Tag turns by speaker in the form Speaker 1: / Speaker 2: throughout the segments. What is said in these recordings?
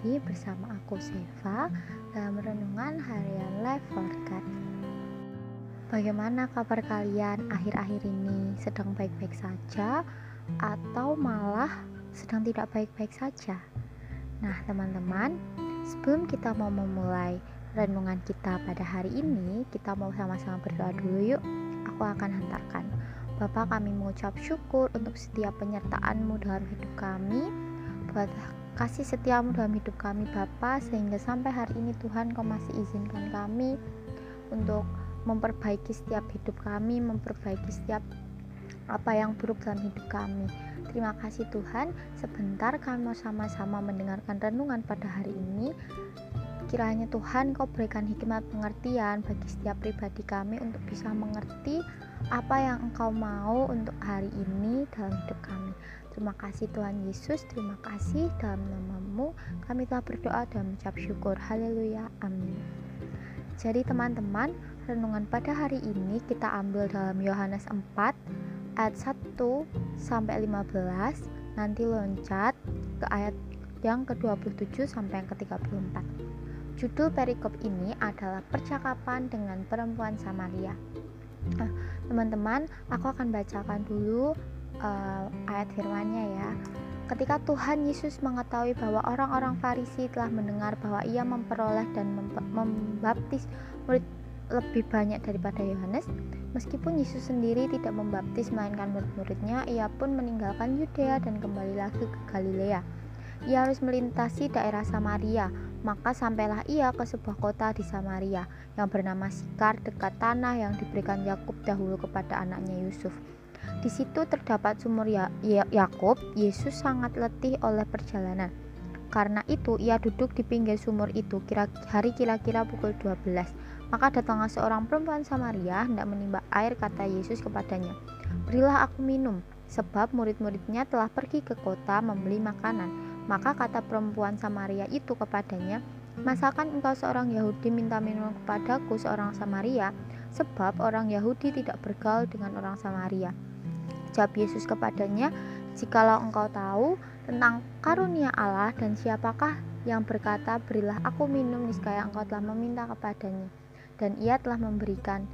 Speaker 1: lagi bersama aku Seva dalam renungan harian Life for God. Bagaimana kabar kalian akhir-akhir ini? Sedang baik-baik saja atau malah sedang tidak baik-baik saja? Nah, teman-teman, sebelum kita mau memulai renungan kita pada hari ini, kita mau sama-sama berdoa dulu yuk. Aku akan hantarkan. Bapak kami mengucap syukur untuk setiap penyertaanmu dalam hidup kami buat kasih setiamu dalam hidup kami Bapa sehingga sampai hari ini Tuhan kau masih izinkan kami untuk memperbaiki setiap hidup kami memperbaiki setiap apa yang buruk dalam hidup kami. Terima kasih Tuhan. Sebentar kami mau sama-sama mendengarkan renungan pada hari ini. Kiranya Tuhan kau berikan hikmat pengertian bagi setiap pribadi kami untuk bisa mengerti apa yang engkau mau untuk hari ini dalam hidup kami. Terima kasih Tuhan Yesus, terima kasih dalam namamu kami telah berdoa dan mengucap syukur. Haleluya, amin. Jadi teman-teman, renungan pada hari ini kita ambil dalam Yohanes 4 ayat 1 sampai 15, nanti loncat ke ayat yang ke-27 sampai yang ke-34. Judul perikop ini adalah percakapan dengan perempuan Samaria. Nah, teman-teman, aku akan bacakan dulu uh, ayat firmannya ya. Ketika Tuhan Yesus mengetahui bahwa orang-orang Farisi telah mendengar bahwa ia memperoleh dan membaptis murid lebih banyak daripada Yohanes, meskipun Yesus sendiri tidak membaptis melainkan murid-muridnya, ia pun meninggalkan Yudea dan kembali lagi ke Galilea. Ia harus melintasi daerah Samaria, maka sampailah ia ke sebuah kota di Samaria yang bernama Sikar dekat tanah yang diberikan Yakub dahulu kepada anaknya Yusuf. Di situ terdapat sumur ya-, ya Yakub. Yesus sangat letih oleh perjalanan. Karena itu ia duduk di pinggir sumur itu kira hari kira-kira pukul 12. Maka datanglah seorang perempuan Samaria hendak menimba air kata Yesus kepadanya. Berilah aku minum, sebab murid-muridnya telah pergi ke kota membeli makanan. Maka kata perempuan Samaria itu kepadanya, Masakan engkau seorang Yahudi minta minum kepadaku seorang Samaria? Sebab orang Yahudi tidak bergaul dengan orang Samaria. Jawab Yesus kepadanya, Jikalau engkau tahu tentang karunia Allah dan siapakah yang berkata, berilah aku minum, niscaya engkau telah meminta kepadanya. Dan ia telah memberikan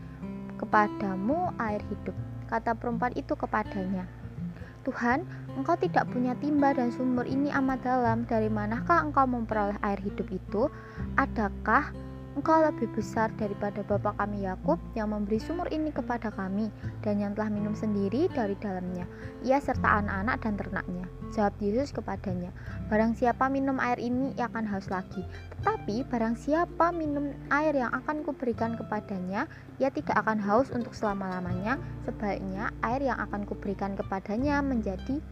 Speaker 1: kepadamu air hidup. Kata perempuan itu kepadanya, Tuhan, engkau tidak punya timba dan sumur ini amat dalam. Dari manakah engkau memperoleh air hidup itu? Adakah engkau lebih besar daripada bapa kami Yakub yang memberi sumur ini kepada kami dan yang telah minum sendiri dari dalamnya, ia serta anak-anak dan ternaknya. Jawab Yesus kepadanya, barang siapa minum air ini ia akan haus lagi, tetapi barang siapa minum air yang akan kuberikan kepadanya, ia tidak akan haus untuk selama-lamanya, sebaliknya air yang akan kuberikan kepadanya menjadi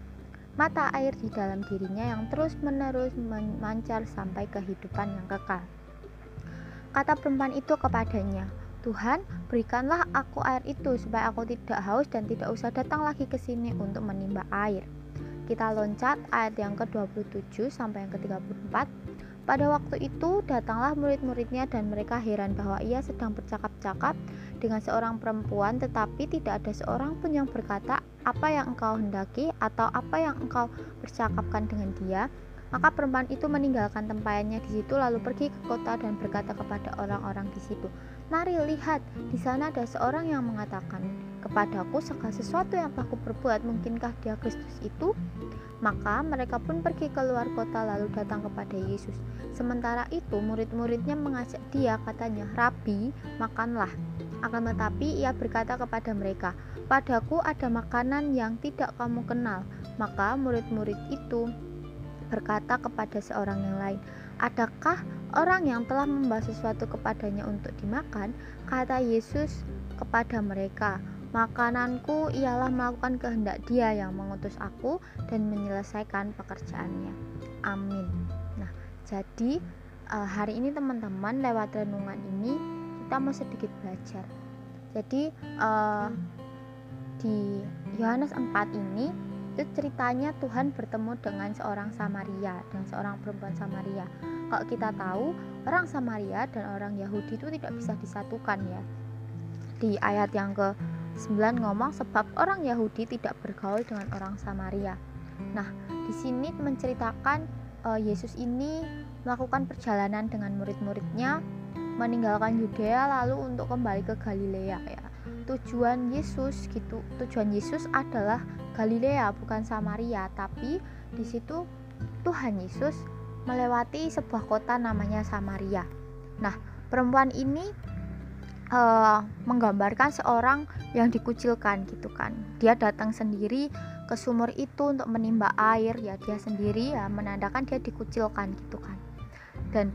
Speaker 1: mata air di dalam dirinya yang terus-menerus memancar sampai kehidupan yang kekal. Kata perempuan itu kepadanya, Tuhan, berikanlah aku air itu supaya aku tidak haus dan tidak usah datang lagi ke sini untuk menimba air. Kita loncat ayat yang ke-27 sampai yang ke-34. Pada waktu itu datanglah murid-muridnya dan mereka heran bahwa ia sedang bercakap-cakap dengan seorang perempuan tetapi tidak ada seorang pun yang berkata apa yang engkau hendaki atau apa yang engkau bercakapkan dengan dia maka perempuan itu meninggalkan tempayannya di situ lalu pergi ke kota dan berkata kepada orang-orang di situ, "Mari lihat, di sana ada seorang yang mengatakan kepadaku segala sesuatu yang telah kuperbuat, mungkinkah dia Kristus itu?" Maka mereka pun pergi keluar kota lalu datang kepada Yesus. Sementara itu murid-muridnya mengajak dia katanya, "Rabi, makanlah." Akan tetapi ia berkata kepada mereka, "Padaku ada makanan yang tidak kamu kenal." Maka murid-murid itu berkata kepada seorang yang lain, "Adakah orang yang telah membawa sesuatu kepadanya untuk dimakan?" Kata Yesus kepada mereka, "Makananku ialah melakukan kehendak Dia yang mengutus aku dan menyelesaikan pekerjaannya." Amin. Nah, jadi uh, hari ini teman-teman lewat renungan ini kita mau sedikit belajar. Jadi uh, di Yohanes 4 ini itu ceritanya Tuhan bertemu dengan seorang Samaria dan seorang perempuan Samaria. Kalau kita tahu orang Samaria dan orang Yahudi itu tidak bisa disatukan ya. Di ayat yang ke 9 ngomong sebab orang Yahudi tidak bergaul dengan orang Samaria. Nah di sini menceritakan uh, Yesus ini melakukan perjalanan dengan murid-muridnya meninggalkan Yudea lalu untuk kembali ke Galilea ya tujuan Yesus gitu. Tujuan Yesus adalah Galilea bukan Samaria. Tapi di situ Tuhan Yesus melewati sebuah kota namanya Samaria. Nah perempuan ini uh, menggambarkan seorang yang dikucilkan gitu kan. Dia datang sendiri ke sumur itu untuk menimba air. Ya dia sendiri ya menandakan dia dikucilkan gitu kan. Dan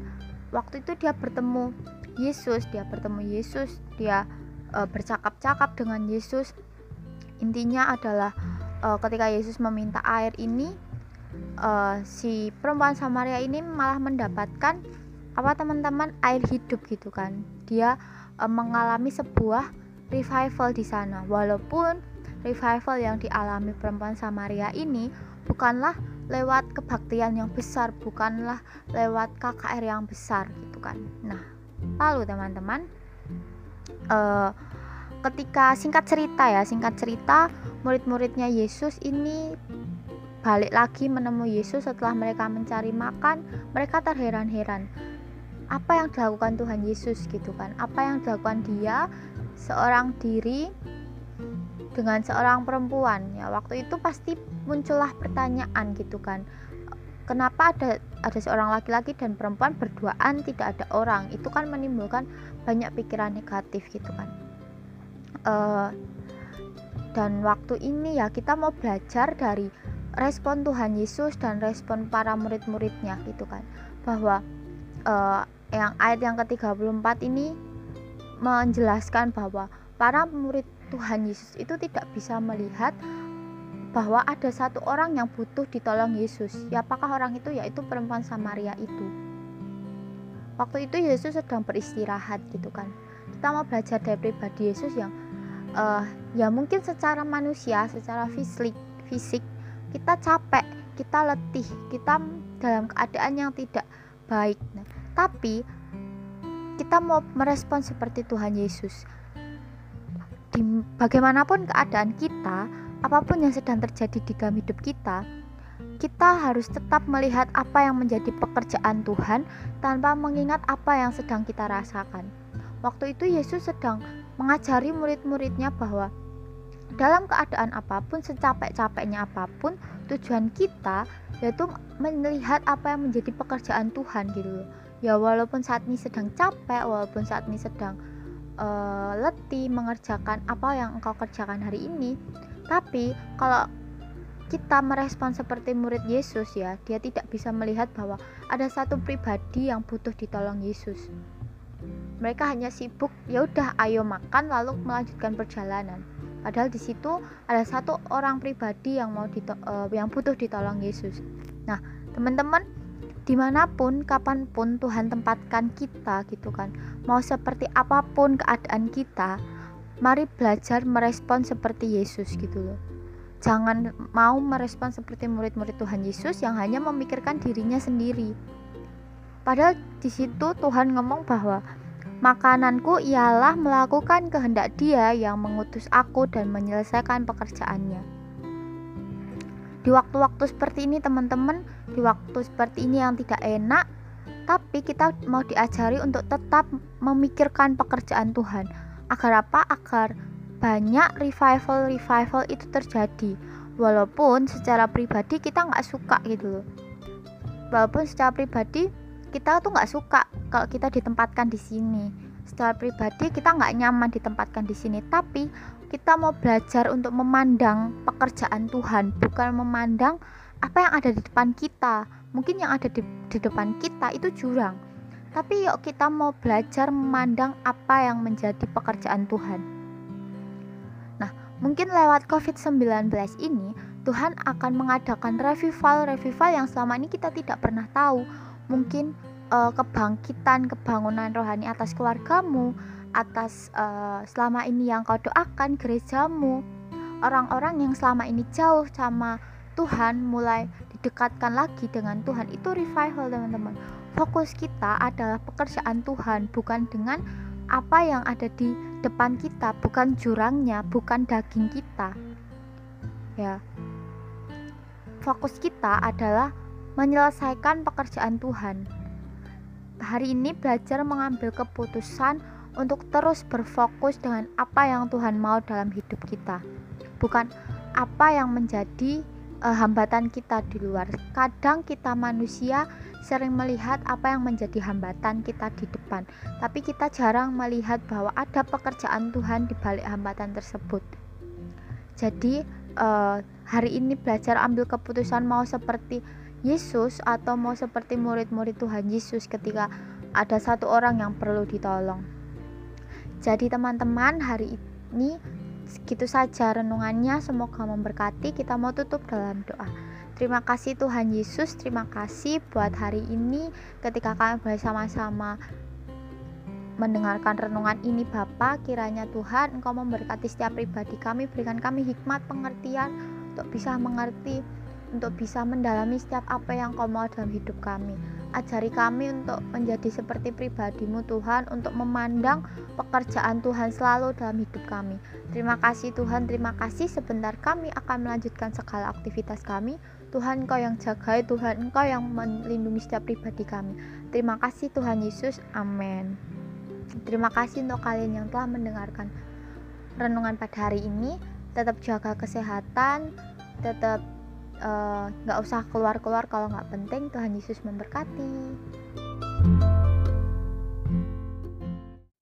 Speaker 1: waktu itu dia bertemu Yesus dia bertemu Yesus dia e, bercakap-cakap dengan Yesus. Intinya adalah e, ketika Yesus meminta air ini e, si perempuan Samaria ini malah mendapatkan apa teman-teman air hidup gitu kan. Dia e, mengalami sebuah revival di sana. Walaupun revival yang dialami perempuan Samaria ini bukanlah lewat kebaktian yang besar bukanlah lewat KKR yang besar gitu kan. Nah lalu teman-teman uh, ketika singkat cerita ya singkat cerita murid-muridnya Yesus ini balik lagi menemui Yesus setelah mereka mencari makan mereka terheran-heran. Apa yang dilakukan Tuhan Yesus gitu kan? Apa yang dilakukan dia seorang diri dengan seorang perempuan? Ya waktu itu pasti muncullah pertanyaan gitu kan kenapa ada ada seorang laki-laki dan perempuan berduaan tidak ada orang? Itu kan menimbulkan banyak pikiran negatif gitu kan. Uh, dan waktu ini ya kita mau belajar dari respon Tuhan Yesus dan respon para murid-muridnya gitu kan. Bahwa uh, yang ayat yang ke-34 ini menjelaskan bahwa para murid Tuhan Yesus itu tidak bisa melihat bahwa ada satu orang yang butuh ditolong Yesus. Ya, apakah orang itu yaitu perempuan Samaria itu? Waktu itu Yesus sedang beristirahat gitu kan. Kita mau belajar dari pribadi Yesus yang uh, ya mungkin secara manusia, secara fisik, fisik kita capek, kita letih, kita dalam keadaan yang tidak baik. Nah, tapi kita mau merespon seperti Tuhan Yesus di bagaimanapun keadaan kita, apa pun yang sedang terjadi di dalam hidup kita, kita harus tetap melihat apa yang menjadi pekerjaan Tuhan tanpa mengingat apa yang sedang kita rasakan. Waktu itu Yesus sedang mengajari murid-muridnya bahwa dalam keadaan apa pun, secapek-capeknya apa pun, tujuan kita yaitu melihat apa yang menjadi pekerjaan Tuhan gitu Ya walaupun saat ini sedang capek, walaupun saat ini sedang uh, letih mengerjakan apa yang engkau kerjakan hari ini tapi kalau kita merespon seperti murid Yesus ya dia tidak bisa melihat bahwa ada satu pribadi yang butuh ditolong Yesus. Mereka hanya sibuk ya udah ayo makan lalu melanjutkan perjalanan. Padahal di situ ada satu orang pribadi yang mau dito- uh, yang butuh ditolong Yesus. Nah teman-teman di mana pun kapan pun Tuhan tempatkan kita gitu kan mau seperti apa pun keadaan kita mari belajar merespon seperti Yesus gitu loh. Jangan mau merespon seperti murid-murid Tuhan Yesus yang hanya memikirkan dirinya sendiri. Padahal di situ Tuhan ngomong bahwa makananku ialah melakukan kehendak dia yang mengutus aku dan menyelesaikan pekerjaannya. Di waktu-waktu seperti ini teman-teman di waktu seperti ini yang tidak enak tapi kita mau diajari untuk tetap memikirkan pekerjaan Tuhan agar apa? Agar banyak revival revival itu terjadi. Walaupun secara pribadi kita nggak suka gitu loh. Walaupun secara pribadi kita tuh nggak suka kalau kita ditempatkan di sini. Secara pribadi kita nggak nyaman ditempatkan di sini. Tapi kita mau belajar untuk memandang pekerjaan Tuhan, bukan memandang apa yang ada di depan kita. Mungkin yang ada di, di depan kita itu jurang, tapi yuk kita mau belajar memandang apa yang menjadi pekerjaan Tuhan. Nah, mungkin lewat COVID-19 ini, Tuhan akan mengadakan revival-revival yang selama ini kita tidak pernah tahu. Mungkin uh, kebangkitan, kebangunan rohani atas keluargamu, atas uh, selama ini yang kau doakan gerejamu orang-orang yang selama ini jauh sama Tuhan mulai didekatkan lagi dengan Tuhan itu revival teman-teman fokus kita adalah pekerjaan Tuhan bukan dengan apa yang ada di depan kita bukan jurangnya bukan daging kita. Ya. Fokus kita adalah menyelesaikan pekerjaan Tuhan. Hari ini belajar mengambil keputusan untuk terus berfokus dengan apa yang Tuhan mau dalam hidup kita, bukan apa yang menjadi uh, hambatan kita di luar. Kadang kita manusia sering melihat apa yang menjadi hambatan kita di depan, tapi kita jarang melihat bahwa ada pekerjaan Tuhan di balik hambatan tersebut. Jadi, uh, hari ini belajar ambil keputusan mau seperti Yesus atau mau seperti murid-murid Tuhan Yesus ketika ada satu orang yang perlu ditolong. Jadi teman-teman hari ini segitu saja renungannya semoga memberkati kita mau tutup dalam doa. Terima kasih Tuhan Yesus, terima kasih buat hari ini ketika kami bersama-sama mendengarkan renungan ini Bapa kiranya Tuhan Engkau memberkati setiap pribadi kami berikan kami hikmat pengertian untuk bisa mengerti untuk bisa mendalami setiap apa yang kau mau dalam hidup kami. Ajari kami untuk menjadi seperti pribadimu Tuhan, untuk memandang pekerjaan Tuhan selalu dalam hidup kami. Terima kasih Tuhan, terima kasih sebentar kami akan melanjutkan segala aktivitas kami. Tuhan Engkau yang jagai, Tuhan Engkau yang melindungi setiap pribadi kami. Terima kasih Tuhan Yesus, amin. Terima kasih untuk kalian yang telah mendengarkan renungan pada hari ini. Tetap jaga kesehatan, tetap Eh, nggak uh, usah keluar-keluar kalau nggak penting Tuhan Yesus memberkati